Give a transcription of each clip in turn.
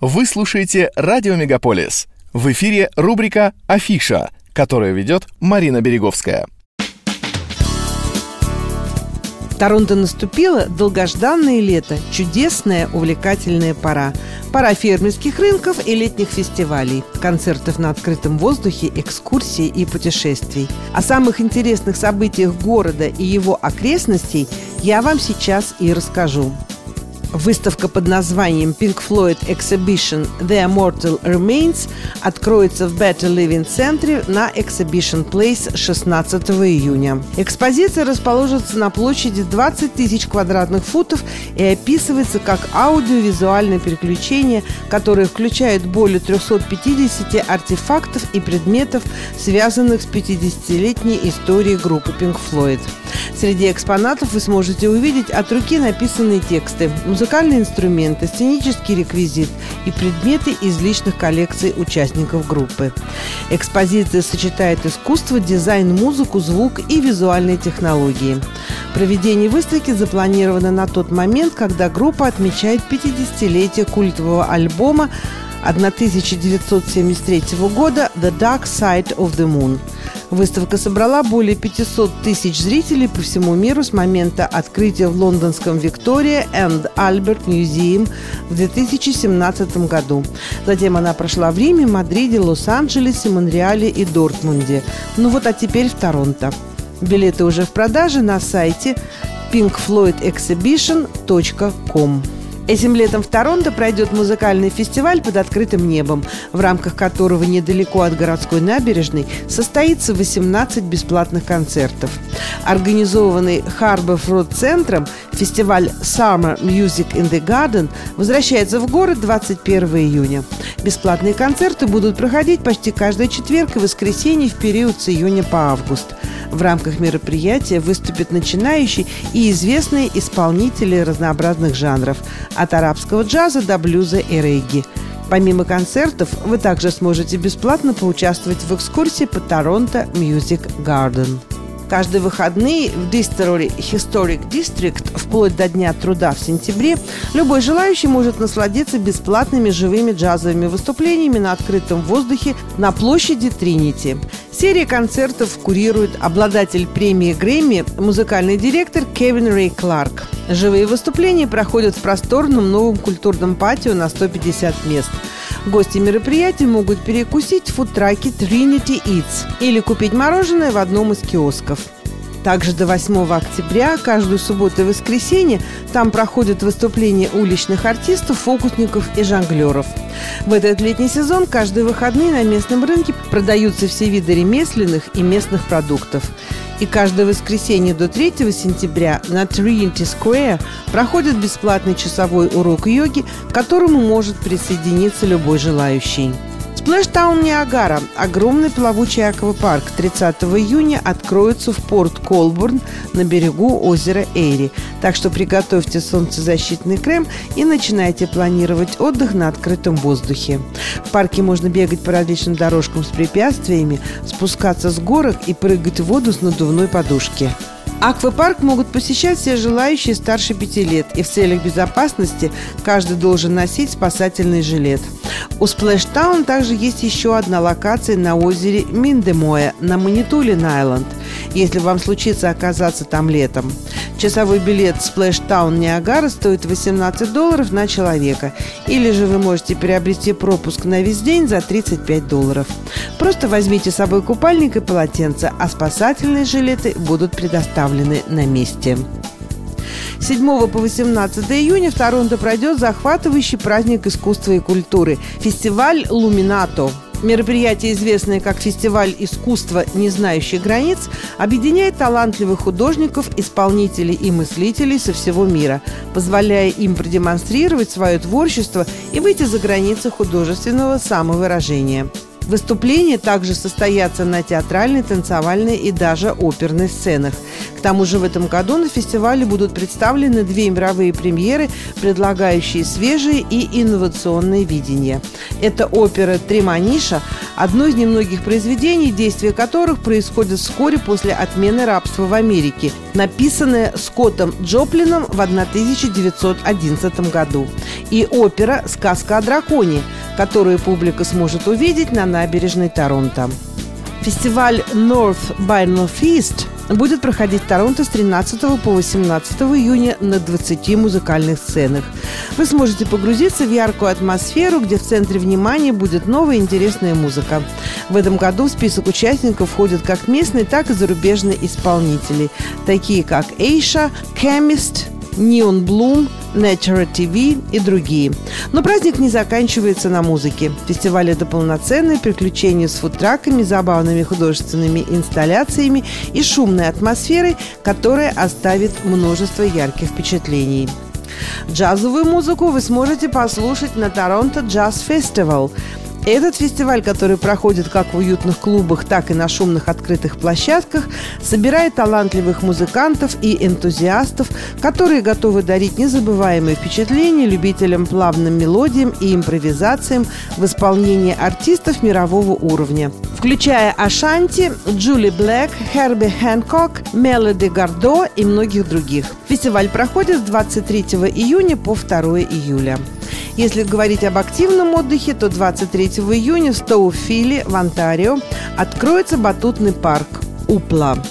Вы слушаете «Радио Мегаполис». В эфире рубрика «Афиша», которую ведет Марина Береговская. Торонто наступило долгожданное лето, чудесная, увлекательная пора. Пора фермерских рынков и летних фестивалей, концертов на открытом воздухе, экскурсий и путешествий. О самых интересных событиях города и его окрестностей я вам сейчас и расскажу. Выставка под названием Pink Floyd Exhibition The Immortal Remains откроется в Better Living центре на Exhibition Place 16 июня. Экспозиция расположится на площади 20 тысяч квадратных футов и описывается как аудиовизуальное переключение, которое включает более 350 артефактов и предметов, связанных с 50-летней историей группы Pink Floyd. Среди экспонатов вы сможете увидеть от руки написанные тексты, музыкальные инструменты, сценический реквизит и предметы из личных коллекций участников группы. Экспозиция сочетает искусство, дизайн, музыку, звук и визуальные технологии. Проведение выставки запланировано на тот момент, когда группа отмечает 50-летие культового альбома 1973 года «The Dark Side of the Moon». Выставка собрала более 500 тысяч зрителей по всему миру с момента открытия в лондонском Виктория and Альберт Museum в 2017 году. Затем она прошла в Риме, Мадриде, Лос-Анджелесе, Монреале и Дортмунде. Ну вот, а теперь в Торонто. Билеты уже в продаже на сайте pinkfloydexhibition.com. Этим летом в Торонто пройдет музыкальный фестиваль под открытым небом, в рамках которого недалеко от городской набережной состоится 18 бесплатных концертов. Организованный Harbor Fruit центром фестиваль Summer Music in the Garden возвращается в город 21 июня. Бесплатные концерты будут проходить почти каждый четверг и воскресенье в период с июня по август. В рамках мероприятия выступят начинающие и известные исполнители разнообразных жанров – от арабского джаза до блюза и регги. Помимо концертов, вы также сможете бесплатно поучаствовать в экскурсии по Торонто Music Garden. Каждые выходные в Дистроли Historic District вплоть до Дня труда в сентябре любой желающий может насладиться бесплатными живыми джазовыми выступлениями на открытом воздухе на площади Тринити. Серия концертов курирует обладатель премии Грэмми, музыкальный директор Кевин Рэй Кларк. Живые выступления проходят в просторном новом культурном патио на 150 мест – Гости мероприятия могут перекусить в фудтраке Trinity Eats или купить мороженое в одном из киосков. Также до 8 октября каждую субботу и воскресенье там проходят выступления уличных артистов, фокусников и жонглеров. В этот летний сезон каждые выходные на местном рынке продаются все виды ремесленных и местных продуктов. И каждое воскресенье до 3 сентября на Trinity Square проходит бесплатный часовой урок йоги, к которому может присоединиться любой желающий. Сплэштаун Ниагара – огромный плавучий аквапарк 30 июня откроется в порт Колбурн на берегу озера Эйри. Так что приготовьте солнцезащитный крем и начинайте планировать отдых на открытом воздухе. В парке можно бегать по различным дорожкам с препятствиями, спускаться с горок и прыгать в воду с надувной подушки. Аквапарк могут посещать все желающие старше пяти лет, и в целях безопасности каждый должен носить спасательный жилет. У Сплэштаун также есть еще одна локация на озере Миндемоя на Манитулин-Айленд, если вам случится оказаться там летом. Часовой билет Splashtown Ниагара стоит 18 долларов на человека. Или же вы можете приобрести пропуск на весь день за 35 долларов. Просто возьмите с собой купальник и полотенце, а спасательные жилеты будут предоставлены на месте. 7 по 18 июня в Торонто пройдет захватывающий праздник искусства и культуры – фестиваль «Луминато». Мероприятие, известное как фестиваль искусства, не знающий границ, объединяет талантливых художников, исполнителей и мыслителей со всего мира, позволяя им продемонстрировать свое творчество и выйти за границы художественного самовыражения. Выступления также состоятся на театральной, танцевальной и даже оперной сценах. К тому же в этом году на фестивале будут представлены две мировые премьеры, предлагающие свежие и инновационные видения. Это опера «Треманиша», одно из немногих произведений, действие которых происходит вскоре после отмены рабства в Америке, написанное Скоттом Джоплином в 1911 году, и опера «Сказка о драконе», которую публика сможет увидеть на набережной Торонто. Фестиваль North by Northeast будет проходить в Торонто с 13 по 18 июня на 20 музыкальных сценах. Вы сможете погрузиться в яркую атмосферу, где в центре внимания будет новая интересная музыка. В этом году в список участников входят как местные, так и зарубежные исполнители, такие как Эйша, Chemist, Neon Bloom, Nature TV и другие. Но праздник не заканчивается на музыке. Фестиваль – это полноценное приключение с фудтраками, забавными художественными инсталляциями и шумной атмосферой, которая оставит множество ярких впечатлений. Джазовую музыку вы сможете послушать на Торонто Джаз Фестивал – этот фестиваль, который проходит как в уютных клубах, так и на шумных открытых площадках, собирает талантливых музыкантов и энтузиастов, которые готовы дарить незабываемые впечатления любителям плавным мелодиям и импровизациям в исполнении артистов мирового уровня, включая Ашанти, Джули Блэк, Херби Хэнкок, Мелоди Гардо и многих других. Фестиваль проходит с 23 июня по 2 июля. Если говорить об активном отдыхе, то 23 июня в Стоуфиле в Онтарио откроется батутный парк «Упла».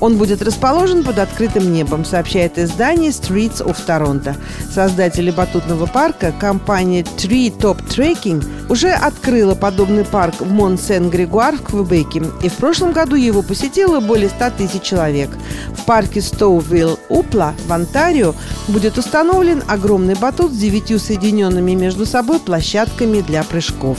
Он будет расположен под открытым небом, сообщает издание Streets of Toronto. Создатели батутного парка, компания Tree Top Trekking, уже открыла подобный парк в Мон-Сен-Григуар в Квебеке, и в прошлом году его посетило более 100 тысяч человек. В парке Стоувилл Упла в Онтарио будет установлен огромный батут с девятью соединенными между собой площадками для прыжков.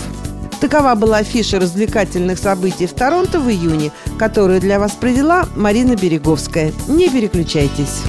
Такова была афиша развлекательных событий в Торонто в июне, которую для вас провела Марина Береговская. Не переключайтесь.